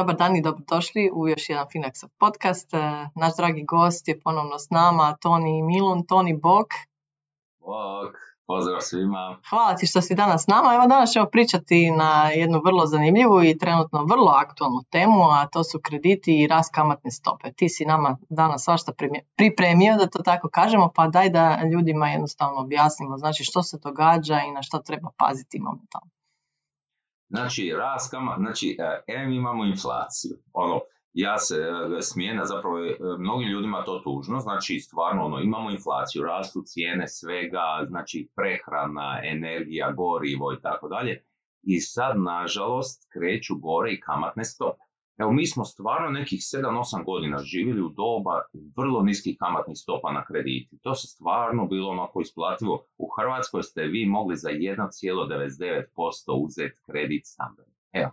Dobar dan i dobrodošli u još jedan Finaxov podcast. E, naš dragi gost je ponovno s nama, Toni Milun. Toni, bok. Bok, pozdrav svima. Hvala ti što si danas s nama. Evo danas ćemo pričati na jednu vrlo zanimljivu i trenutno vrlo aktualnu temu, a to su krediti i rast kamatne stope. Ti si nama danas svašta pripremio, da to tako kažemo, pa daj da ljudima jednostavno objasnimo znači što se događa i na što treba paziti momentalno. Znači, rast znači, em imamo inflaciju, ono, ja se e, smijena, zapravo e, mnogim ljudima to tužno, znači stvarno ono, imamo inflaciju, rastu cijene svega, znači prehrana, energija, gorivo i tako dalje i sad nažalost kreću gore i kamatne stope. Evo, mi smo stvarno nekih 7-8 godina živjeli u doba vrlo niskih kamatnih stopa na krediti. To se stvarno bilo onako isplativo. U Hrvatskoj ste vi mogli za 1,99% uzeti kredit stambeni. Evo,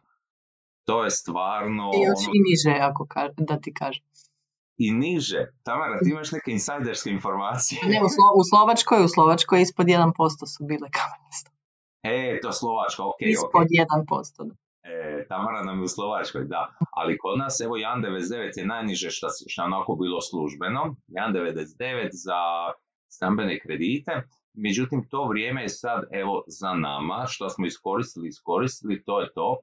to je stvarno... I još ono... i niže, ako da ti kažem. I niže. Tamara, ti imaš neke insajderske informacije. Ne, u, Slo- u Slovačkoj, u Slovačkoj ispod 1% su bile kamatne stope. E, to Slovačka, ok. Ispod okay. 1%. Da. E, Tamara nam je u Slovačkoj, da. Ali kod nas, evo, 1,99 je najniže što, što onako bilo službeno. 1,99 za stambene kredite. Međutim, to vrijeme je sad, evo, za nama. Što smo iskoristili, iskoristili, to je to.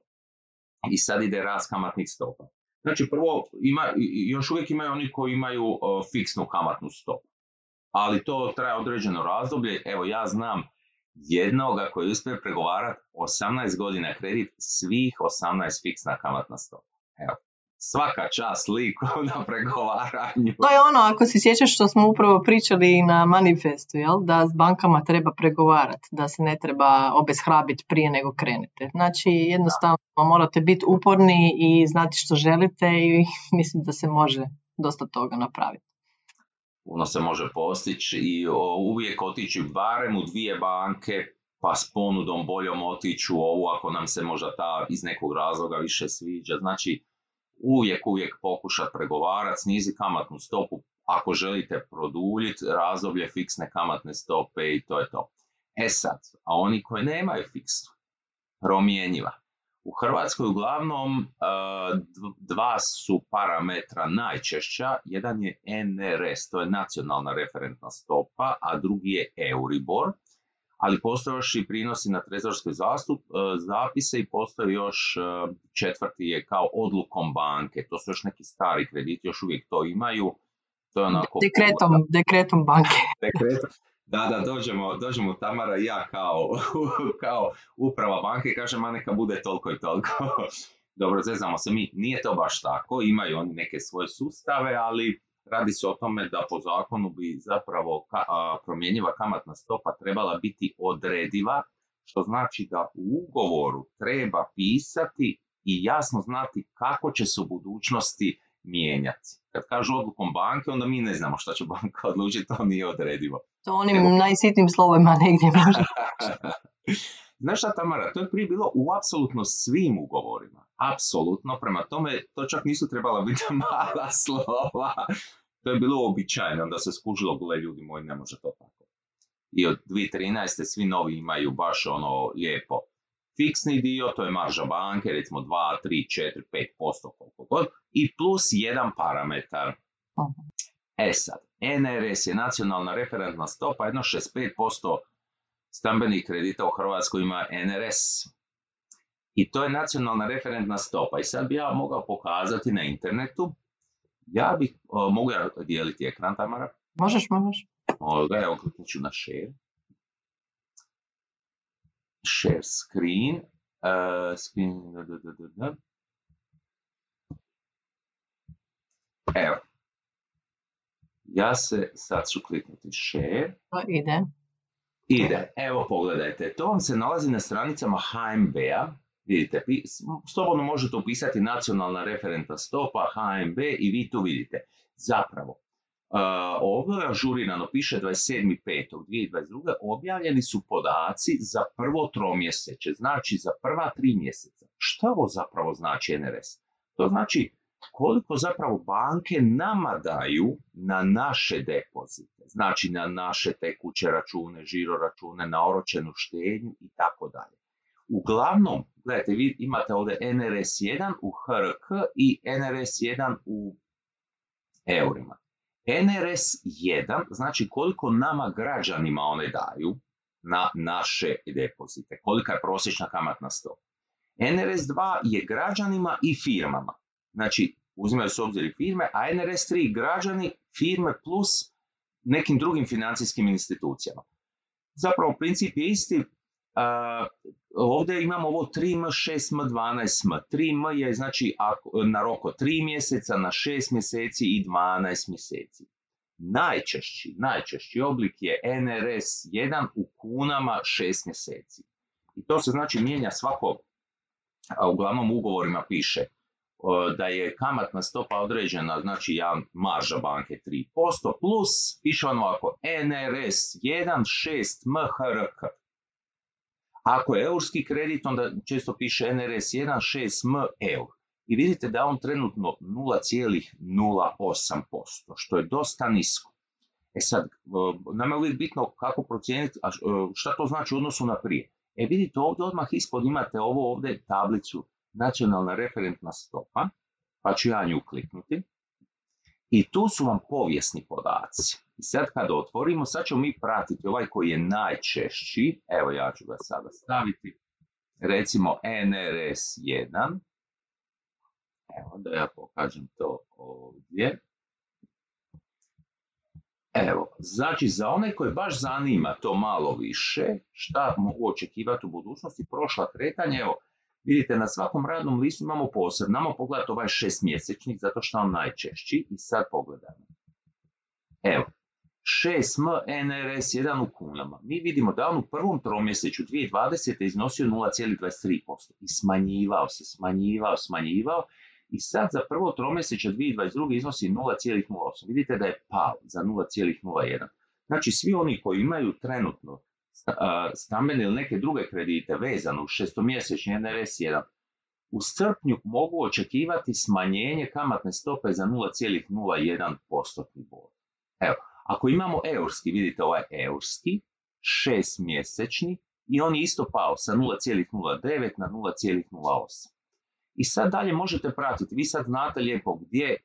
I sad ide rast kamatnih stopa. Znači, prvo, ima, još uvijek imaju oni koji imaju fiksnu kamatnu stopu. Ali to traje određeno razdoblje. Evo, ja znam jednoga koji uspije pregovarati 18 godina kredit, svih 18 fiksna kamatna stopa. Evo, svaka čast liku na pregovaranju. To je ono, ako se sjećaš što smo upravo pričali na manifestu, jel? da s bankama treba pregovarati, da se ne treba obeshrabiti prije nego krenete. Znači, jednostavno morate biti uporni i znati što želite i mislim da se može dosta toga napraviti puno se može postići i uvijek otići barem u dvije banke pa s ponudom boljom otići u ovu ako nam se možda ta iz nekog razloga više sviđa. Znači uvijek, uvijek pokušati pregovarati, snizi kamatnu stopu ako želite produljiti razdoblje fiksne kamatne stope i to je to. E sad, a oni koji nemaju fiksnu, promjenjiva, u Hrvatskoj uglavnom e, dva su parametra najčešća. Jedan je NRS, to je nacionalna referentna stopa, a drugi je Euribor. Ali postoje još i prinosi na trezorske zastup, e, zapise i postoji još e, četvrti je kao odlukom banke. To su još neki stari krediti, još uvijek to imaju. To je onako... Dekretom, dekretom banke. Dekretom. Da, da, dođemo, dođemo Tamara i ja kao, kao uprava banke i kažem, a neka bude toliko i toliko. Dobro, zeznamo se mi, nije to baš tako, imaju oni neke svoje sustave, ali radi se o tome da po zakonu bi zapravo ka, a, promjenjiva kamatna stopa trebala biti odrediva, što znači da u ugovoru treba pisati i jasno znati kako će se u budućnosti mijenjati. Kad kažu odlukom banke, onda mi ne znamo što će banka odlučiti, to nije odredivo. To onim Evo. najsitnim slovima negdje može. Znaš šta Tamara, to je prije bilo u apsolutno svim ugovorima. Apsolutno, prema tome to čak nisu trebala biti mala slova. To je bilo običajno, da se skužilo, gule ljudi moji, ne može to tako. I od 2013. svi novi imaju baš ono lijepo fiksni dio, to je marža banke, recimo 2, 3, 4, 5% koliko god, i plus jedan parametar. E sad, NRS je nacionalna referentna stopa, jedno 65% stambenih kredita u Hrvatskoj ima NRS. I to je nacionalna referentna stopa. I sad bi ja mogao pokazati na internetu. Ja bih, mogu ja dijeliti ekran, Tamara? Možeš, možeš. Evo, kliknut ću na share. Share screen. Uh, screen da, da, da, da. Evo. Ja se sad ću kliknuti share. To ide. Ide. Evo pogledajte. To vam se nalazi na stranicama HMB-a. Vidite, slobodno možete upisati nacionalna referentna stopa HMB i vi tu vidite. Zapravo, ovo je ažurirano, piše 27.5.2022. Objavljeni su podaci za prvo tromjeseće, znači za prva tri mjeseca. Što ovo zapravo znači NRS? To znači koliko zapravo banke nama daju na naše depozite, znači na naše tekuće račune, žiro račune, na oročenu štednju i tako dalje. Uglavnom, gledajte, vi imate ovdje NRS1 u HRK i NRS1 u eurima. NRS1 znači koliko nama građanima one daju na naše depozite, kolika je prosječna kamatna stopa. NRS2 je građanima i firmama. Znači, uzimaju se obzir firme, a NRS3 građani, firme plus nekim drugim financijskim institucijama. Zapravo, princip je isti. Ovdje imamo ovo 3M, 6M, 12M. 3M je znači na roko 3 mjeseca, na 6 mjeseci i 12 mjeseci. Najčešći, najčešći oblik je NRS 1 u kunama 6 mjeseci. I to se znači mijenja svako, a uglavnom ugovorima piše da je kamatna stopa određena, znači ja marža banke 3%, plus piše ono ovako NRS 1 6 MHRK. Ako je eurski kredit, onda često piše NRS 1 6 M eur. I vidite da je on trenutno 0,08%, što je dosta nisko. E sad, nama je uvijek bitno kako procijeniti, a šta to znači u odnosu na prije. E vidite ovdje odmah ispod imate ovo ovdje tablicu nacionalna referentna stopa, pa ću ja nju kliknuti. I tu su vam povijesni podaci. I sad kada otvorimo, sad ćemo mi pratiti ovaj koji je najčešći. Evo ja ću ga sada staviti. Recimo NRS 1. Evo da ja pokažem to ovdje. Evo, znači za one koje baš zanima to malo više, šta mogu očekivati u budućnosti, prošla kretanja, evo, vidite na svakom radnom listu imamo posebno, namo pogledati ovaj šestmjesečnik, zato što on najčešći, i sad pogledamo. Evo, 6M NRS 1 u kunama. Mi vidimo da on u prvom tromjeseću 2020. iznosio 0,23% i smanjivao se, smanjivao, smanjivao i sad za prvo tromjeseće 2022. iznosi 0,08. Vidite da je pao za 0,01. Znači svi oni koji imaju trenutno stambene ili neke druge kredite vezano u šestomjesečni NRS1 u srpnju mogu očekivati smanjenje kamatne stope za 0,01% bod. Evo, ako imamo eurski, vidite ovaj eurski, šestmjesečni i on je isto pao sa 0,09 na 0,08. I sad dalje možete pratiti, vi sad znate lijepo gdje,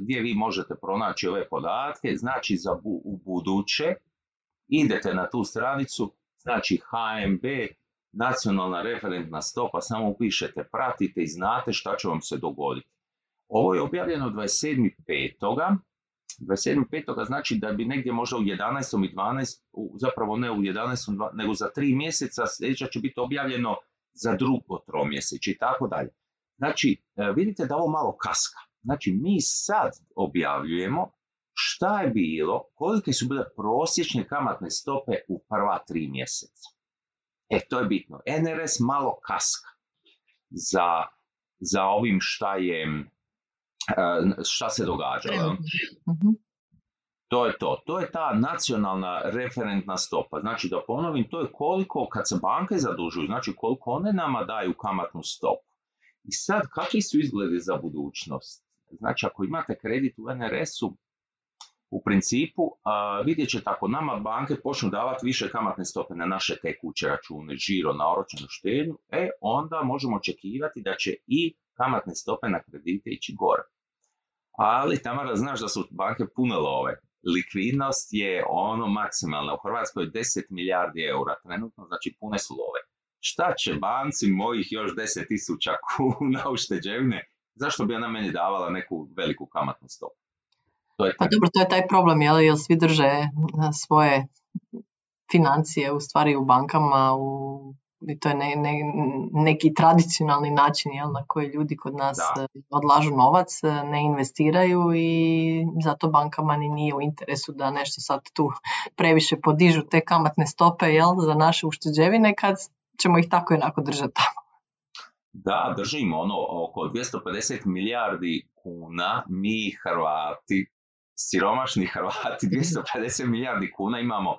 gdje vi možete pronaći ove podatke, znači za u buduće idete na tu stranicu, znači HMB, nacionalna referentna stopa, samo upišete, pratite i znate šta će vam se dogoditi. Ovo je objavljeno 27.5. 27.5. znači da bi negdje možda u 11. i 12. zapravo ne u 11. nego za tri mjeseca sljedeća će biti objavljeno za drugo tromjeseć i tako dalje. Znači, e, vidite da ovo malo kaska. Znači, mi sad objavljujemo šta je bilo, kolike su bile prosječne kamatne stope u prva tri mjeseca. E, to je bitno. NRS malo kaska za, za ovim šta je, e, šta se događalo. Mhm. To je to. To je ta nacionalna referentna stopa. Znači da ponovim, to je koliko kad se banke zadužuju, znači koliko one nama daju kamatnu stopu. I sad, kakvi su izgledi za budućnost? Znači, ako imate kredit u NRS-u, u principu vidjet ćete ako nama banke počnu davati više kamatne stope na naše tekuće račune, žiro, na oročenu štednju, e onda možemo očekivati da će i kamatne stope na kredite ići gore. Ali Tamara, znaš da su banke pune love. Likvidnost je ono maksimalna. U Hrvatskoj je 10 milijardi eura trenutno, znači pune su love. Šta će banci mojih još 10 tisuća kuna ušteđevine? Zašto bi ona meni davala neku veliku kamatnu stopu? To je pa dobro, to je taj problem, jel, jel svi drže e, svoje financije u stvari u bankama, u, i to je ne, ne, neki tradicionalni način jel, na koji ljudi kod nas e, odlažu novac, e, ne investiraju i zato bankama ni nije u interesu da nešto sad tu previše podižu te kamatne stope jel, za naše ušteđevine kad ćemo ih tako jednako držati tamo. Da, držimo ono oko 250 milijardi kuna mi Hrvati siromašni Hrvati 250 milijardi kuna imamo,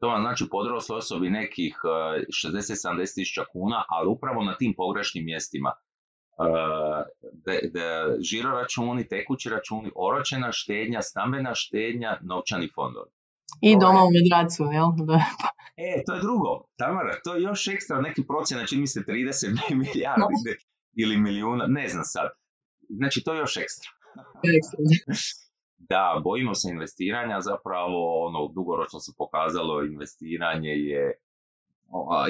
to vam znači podrosloj osobi nekih 60-70 e, tisuća kuna, ali upravo na tim pogrešnim mjestima. uh, žiro računi, tekući računi, oročena štednja, stambena štednja, novčani fondovi. I doma u Medracu, jel? e, to je drugo. Tamara, to je još ekstra neki procjena, čini mi se 30 milijardi ili milijuna, ne znam sad. Znači, to je još ekstra. Da, bojimo se investiranja, zapravo ono, dugoročno se pokazalo investiranje je,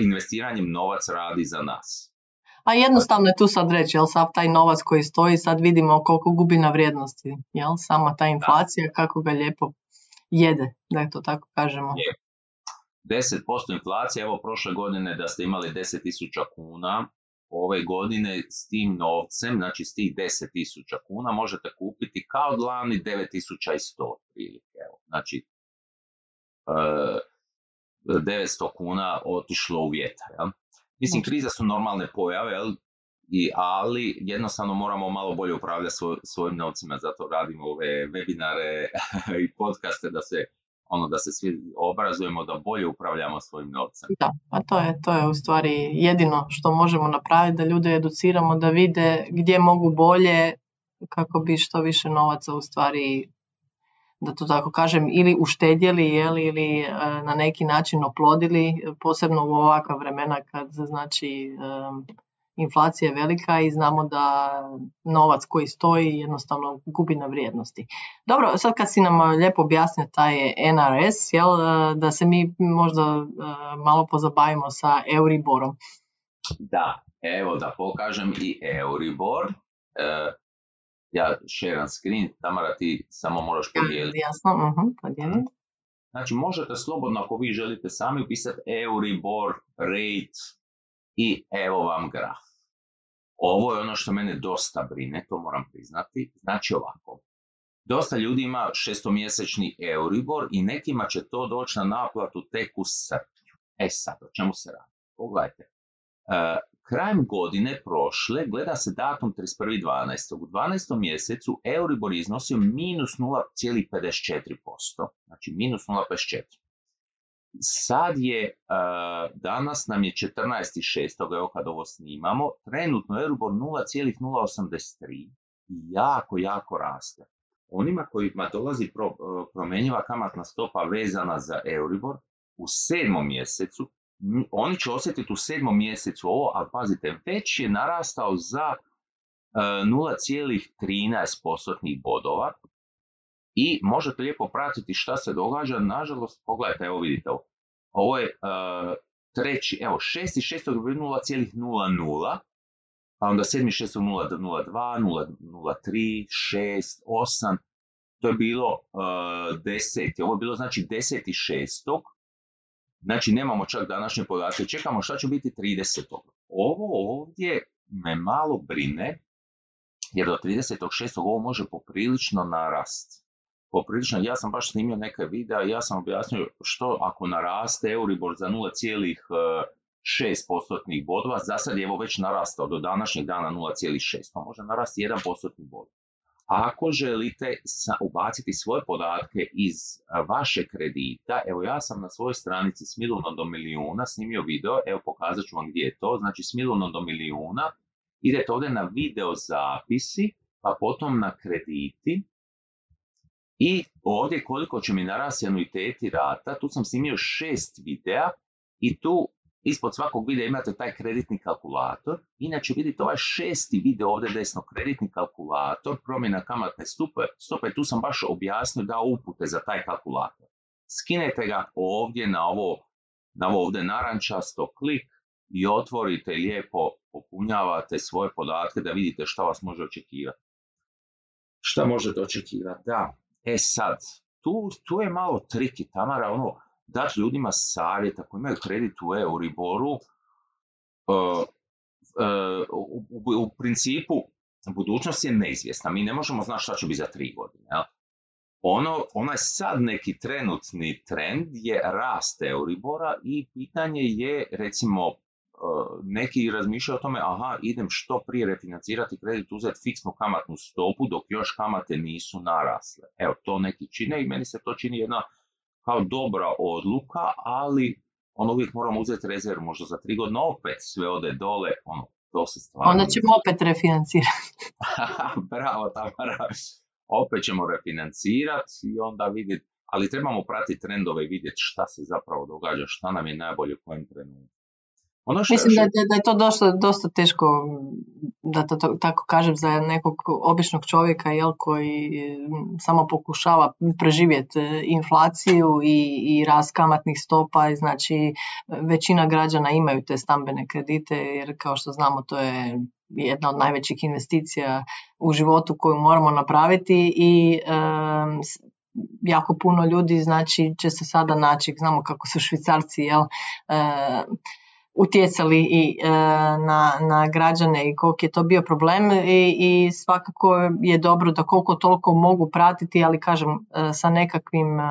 investiranjem novac radi za nas. A jednostavno je tu sad reći, jel sav taj novac koji stoji, sad vidimo koliko gubi na vrijednosti, jel? Sama ta inflacija, kako ga lijepo jede, da to tako kažemo. Je. 10% inflacije, evo prošle godine da ste imali 10.000 kuna, ove godine s tim novcem, znači s tih 10.000 kuna možete kupiti kao lani 9.100 prilike. Evo. Znači, e, 900 kuna otišlo u vjetar. Ja? Mislim, kriza su normalne pojave, I, ali jednostavno moramo malo bolje upravljati svoj, svojim novcima, zato radimo ove webinare i podcaste da se ono da se svi obrazujemo da bolje upravljamo svojim novcem. Da, pa to je, to je u stvari jedino što možemo napraviti, da ljude educiramo, da vide gdje mogu bolje kako bi što više novaca u stvari da to tako kažem, ili uštedjeli jeli, ili e, na neki način oplodili, posebno u ovakva vremena kad znači inflacija je velika i znamo da novac koji stoji jednostavno gubi na vrijednosti. Dobro, sad kad si nam lijepo objasnio taj NRS, jel, da se mi možda malo pozabavimo sa Euriborom. Da, evo da pokažem i Euribor. E, ja šeram screen, Tamara ti samo moraš podijeliti. Jasno, uh Znači možete slobodno ako vi želite sami upisati Euribor, rate i evo vam graf. Ovo je ono što mene dosta brine, to moram priznati. Znači ovako, dosta ljudi ima šestomjesečni Euribor i nekima će to doći na naplatu tek u srpnju. E sad, o čemu se radi? Pogledajte, e, krajem godine prošle gleda se datum 31.12. U 12. mjesecu Euribor iznosio minus 0,54%, znači minus 0,54%. Sad je, e, danas nam je 14.6. evo kad ovo snimamo, trenutno Euribor 0,083 i jako, jako raste. Onima kojima dolazi pro, e, promjenjiva kamatna stopa vezana za Euribor, u sedmom mjesecu oni će osjetiti u sedmom mjesecu ovo, ali pazite, već je narastao za 0,13 e, bodova i možete lijepo pratiti šta se događa. Nažalost, pogledajte, evo vidite ovo. Ovo je uh, treći, evo, šesti, šestog je 0,00, pa onda sedmi, šestog 0,02, 0,03, 6, 8, to je bilo uh, deseti, ovo je bilo znači deseti šestog, Znači nemamo čak današnje podatke, čekamo šta će biti 30. Ovo ovdje me malo brine, jer do 36. ovo može poprilično narast. Poprilično, ja sam baš snimio neke videa ja sam objasnio što ako naraste Euribor za 0,6 postotnih bodova, za sad je evo već narastao do današnjeg dana 0,6, pa može narasti 1 postotni bod. Ako želite ubaciti svoje podatke iz vaše kredita, evo ja sam na svojoj stranici s do milijuna snimio video, evo pokazat ću vam gdje je to, znači s do milijuna, idete ovdje na video zapisi, pa potom na krediti, i ovdje koliko će mi narasti anuiteti rata, tu sam snimio šest videa i tu Ispod svakog videa imate taj kreditni kalkulator. Inače vidite ovaj šesti video ovdje desno, kreditni kalkulator, promjena kamatne stupe, stope, tu sam baš objasnio dao upute za taj kalkulator. Skinete ga ovdje na ovo, na ovo ovdje narančasto klik i otvorite lijepo, popunjavate svoje podatke da vidite šta vas može očekivati. Šta možete očekivati? Da, e sad, tu, tu je malo triki, Tamara, ono, dati ljudima savjet ako imaju kredit u Euriboru, uh, uh, u, u, principu budućnost je neizvjesna. Mi ne možemo znati šta će biti za tri godine. Ja? Ono, onaj sad neki trenutni trend je rast Euribora i pitanje je recimo neki razmišljaju o tome, aha, idem što prije refinancirati kredit, uzeti fiksnu kamatnu stopu dok još kamate nisu narasle. Evo, to neki čine i meni se to čini jedna kao dobra odluka, ali on uvijek moramo uzeti rezervu, možda za tri godine opet sve ode dole, ono, To se stvarno... Onda ćemo opet refinancirati. Bravo, Tamara. Opet ćemo refinancirati i onda vidjeti, ali trebamo pratiti trendove i vidjeti šta se zapravo događa, šta nam je najbolje u kojem trenutku. Ono što, Mislim da, da, je to dosta, dosta teško, da to, tako kažem, za nekog običnog čovjeka jel, koji samo pokušava preživjeti e, inflaciju i, i rast kamatnih stopa. Znači, većina građana imaju te stambene kredite jer kao što znamo to je jedna od najvećih investicija u životu koju moramo napraviti i jako puno ljudi znači će se sada naći, znamo kako su švicarci, jel, e, utjecali i e, na, na građane i koliko je to bio problem i, i svakako je dobro da koliko toliko mogu pratiti, ali kažem e, sa nekakvim, e,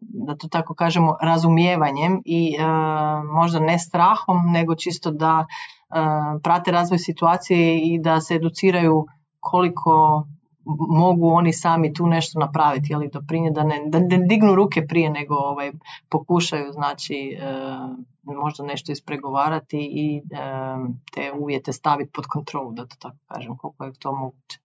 da to tako kažemo, razumijevanjem i možda ne strahom, nego čisto da prate razvoj situacije i da se educiraju koliko mogu oni sami tu nešto napraviti, ali doprinje da ne, da ne dignu ruke prije nego ovaj, pokušaju znači e, možda nešto ispregovarati i te uvjete staviti pod kontrolu, da to tako kažem, koliko je to moguće.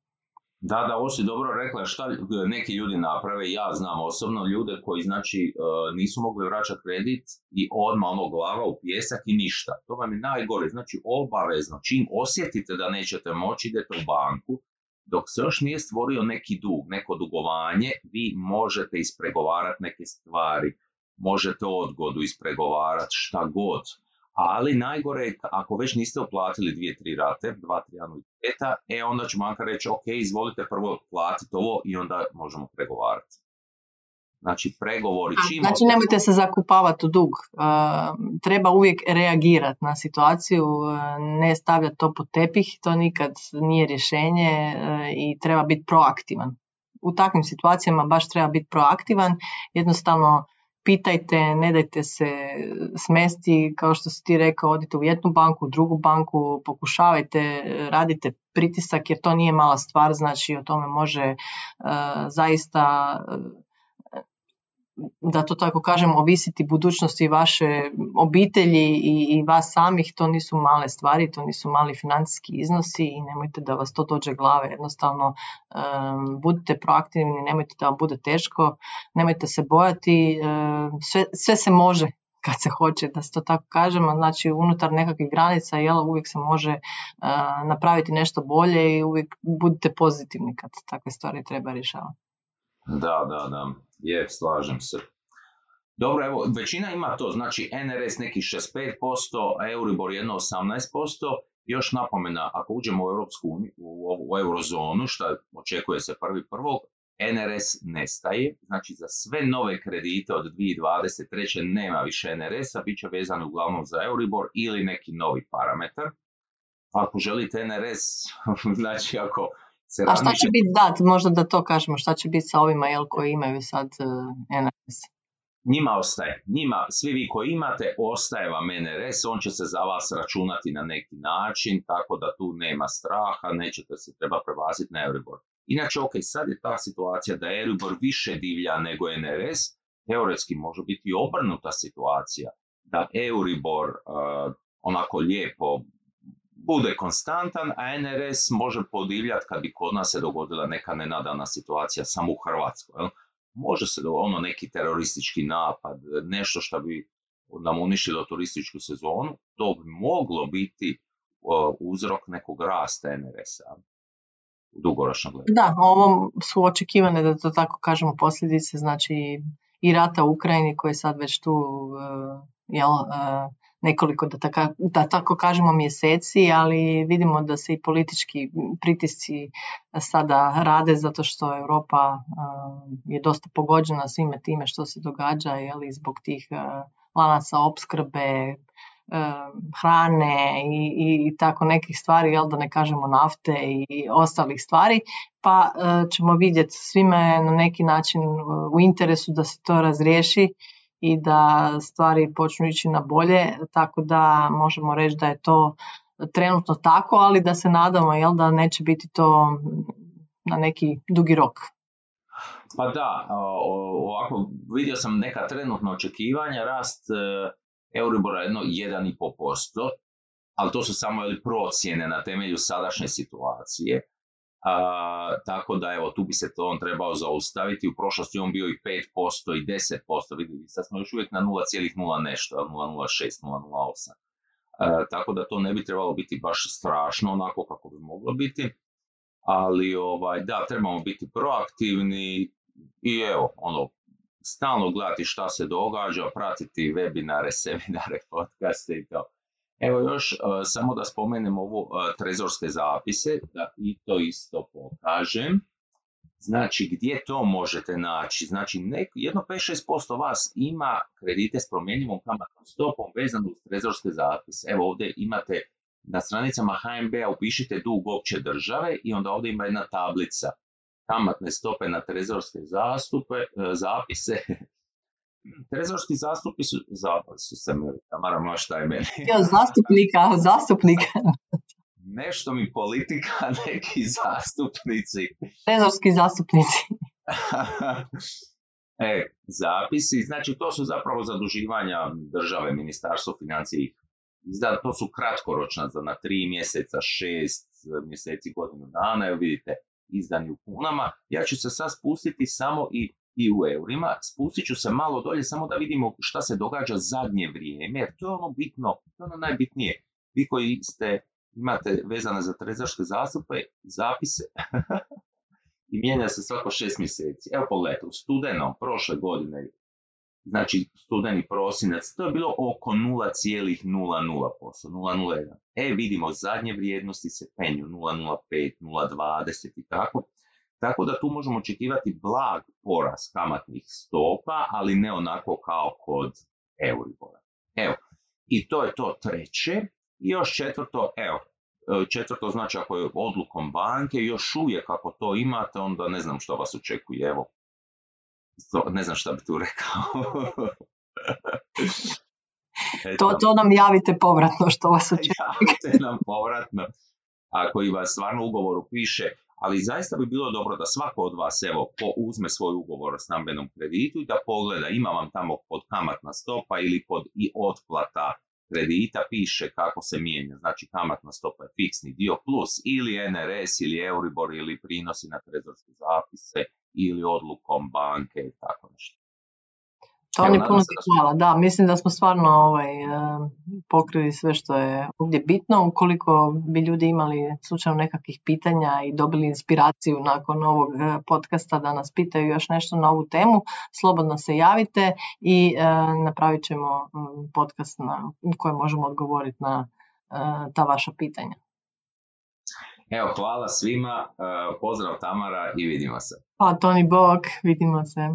Da, da, ovo si dobro rekla šta neki ljudi naprave, ja znam osobno ljude koji znači e, nisu mogli vraćati kredit i odmah ono glava u pjesak i ništa. To vam je najgore, znači obavezno, čim osjetite da nećete moći, idete u banku, dok se još nije stvorio neki dug, neko dugovanje, vi možete ispregovarati neke stvari, možete odgodu ispregovarati, šta god. Ali najgore je ako već niste uplatili dvije, tri rate, dva, tri anuiteta, e onda će banka reći, ok, izvolite prvo platiti ovo i onda možemo pregovarati. Znači, pregovori čim... Znači, nemojte se zakupavati u dug. Uh, treba uvijek reagirati na situaciju, uh, ne stavljati to pod tepih, to nikad nije rješenje uh, i treba biti proaktivan. U takvim situacijama baš treba biti proaktivan, jednostavno pitajte, ne dajte se smesti, kao što si ti rekao, odite u jednu banku, u drugu banku, pokušavajte, radite pritisak jer to nije mala stvar, znači o tome može zaista da to tako kažem, ovisiti budućnosti vaše obitelji i, i vas samih, to nisu male stvari, to nisu mali financijski iznosi i nemojte da vas to dođe glave, jednostavno um, budite proaktivni, nemojte da vam bude teško, nemojte se bojati, sve, sve se može kad se hoće, da se to tako kažemo, znači unutar nekakvih granica jel, uvijek se može napraviti nešto bolje i uvijek budite pozitivni kad takve stvari treba rješavati. Da, da, da, je, slažem se. Dobro, evo, većina ima to, znači NRS neki 65%, Euribor jedno 18%, još napomena, ako uđemo u Europsku u, u eurozonu, što očekuje se prvi prvog, NRS nestaje, znači za sve nove kredite od 2023. nema više NRS-a, bit će vezan uglavnom za Euribor ili neki novi parametar. Ako želite NRS, znači ako a šta će biti dat, možda da to kažemo, šta će biti sa ovima jel, koji imaju sad uh, e, NRS? Njima ostaje, njima, svi vi koji imate, ostaje vam NRS, on će se za vas računati na neki način, tako da tu nema straha, nećete se treba prevaziti na Euribor. Inače, ok, sad je ta situacija da Euribor više divlja nego NRS, teoretski može biti obrnuta situacija, da Euribor uh, onako lijepo bude konstantan, a NRS može podivljati kad bi kod nas se dogodila neka nenadana situacija samo u Hrvatskoj. Može se ono neki teroristički napad, nešto što bi nam uništilo turističku sezonu, to bi moglo biti uzrok nekog rasta NRS-a dugoročno Da, ovo su očekivane, da to tako kažemo, posljedice, znači i rata u Ukrajini koji je sad već tu, uh, jel, uh, nekoliko, da, taka, da tako kažemo, mjeseci, ali vidimo da se i politički pritisci sada rade zato što Europa je dosta pogođena svime time što se događa jeli, zbog tih lanaca opskrbe, hrane i, i, tako nekih stvari, jel da ne kažemo nafte i ostalih stvari, pa ćemo vidjeti svime na neki način u interesu da se to razriješi i da stvari počnu ići na bolje, tako da možemo reći da je to trenutno tako, ali da se nadamo jel, da neće biti to na neki dugi rok. Pa da, ovako vidio sam neka trenutna očekivanja, rast e, Euribora jedno 1,5%, ali to su samo procjene na temelju sadašnje situacije. Tako da evo tu bi se to on trebao zaustaviti. U prošlosti on bio i 5% i 10%, vidite, sad smo još uvijek na 0,0 nešto, 0,06, 0,08. tako da to ne bi trebalo biti baš strašno onako kako bi moglo biti. Ali ovaj, da, trebamo biti proaktivni i evo, ono, stalno gledati šta se događa, pratiti webinare, seminare, podcaste i to. Evo još uh, samo da spomenem ovo uh, trezorske zapise, da i to isto pokažem. Znači, gdje to možete naći? Znači, jedno 5-6% vas ima kredite s promjenjivom kamatnom stopom vezano uz trezorske zapise. Evo ovdje imate na stranicama HMB-a upišite dug opće države i onda ovdje ima jedna tablica kamatne stope na trezorske zastupe, e, zapise. Trezorski zastupi su, zapali su se mi, Tamara, šta je meni. Jo, zastupnika, zastupnika. Nešto mi politika, neki zastupnici. Trezorski zastupnici. e, zapisi, znači to su zapravo zaduživanja države, ministarstvo financije izda, to su kratkoročna za na tri mjeseca, šest mjeseci, godinu dana, evo vidite, izdani u kunama. Ja ću se sad spustiti samo i, i u eurima. Spustit ću se malo dolje samo da vidimo šta se događa zadnje vrijeme, jer to je ono bitno, to je ono najbitnije. Vi koji ste, imate vezane za trezarske zastupe, zapise, i mijenja se svako šest mjeseci. Evo pogledajte, u studenom prošle godine, znači studeni prosinac, to je bilo oko 0,00%, 0,01. E, vidimo, zadnje vrijednosti se penju 0,05, 0,20 i tako. Tako da tu možemo očekivati blag porast kamatnih stopa, ali ne onako kao kod Euribora. Evo, i to je to treće. I još četvrto, evo, četvrto znači ako je odlukom banke, još uvijek ako to imate, onda ne znam što vas očekuje. Evo, ne znam šta bi tu rekao. to, to nam javite povratno što vas očekuje. javite nam povratno. Ako i vas stvarno ugovoru piše, ali zaista bi bilo dobro da svako od vas evo, uzme svoj ugovor o stambenom kreditu i da pogleda ima vam tamo pod kamatna stopa ili pod i otplata kredita piše kako se mijenja. Znači kamatna stopa je fiksni dio plus ili NRS ili Euribor ili prinosi na trezorske zapise ili odlukom banke i tako nešto. Toni, puno hvala. Da, mislim da smo stvarno ovaj, e, pokrili sve što je ovdje bitno. Ukoliko bi ljudi imali slučajno nekakvih pitanja i dobili inspiraciju nakon ovog e, podcasta da nas pitaju još nešto na ovu temu, slobodno se javite i e, napravit ćemo podcast na kojem možemo odgovoriti na ta vaša pitanja. Evo, hvala svima, pozdrav Tamara i vidimo se. Pa Toni Bog, vidimo se.